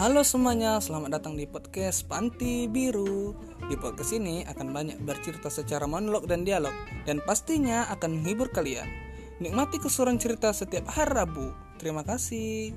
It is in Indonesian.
Halo semuanya, selamat datang di podcast Panti Biru. Di podcast ini akan banyak bercerita secara monolog dan dialog dan pastinya akan menghibur kalian. Nikmati keseruan cerita setiap hari Rabu. Terima kasih.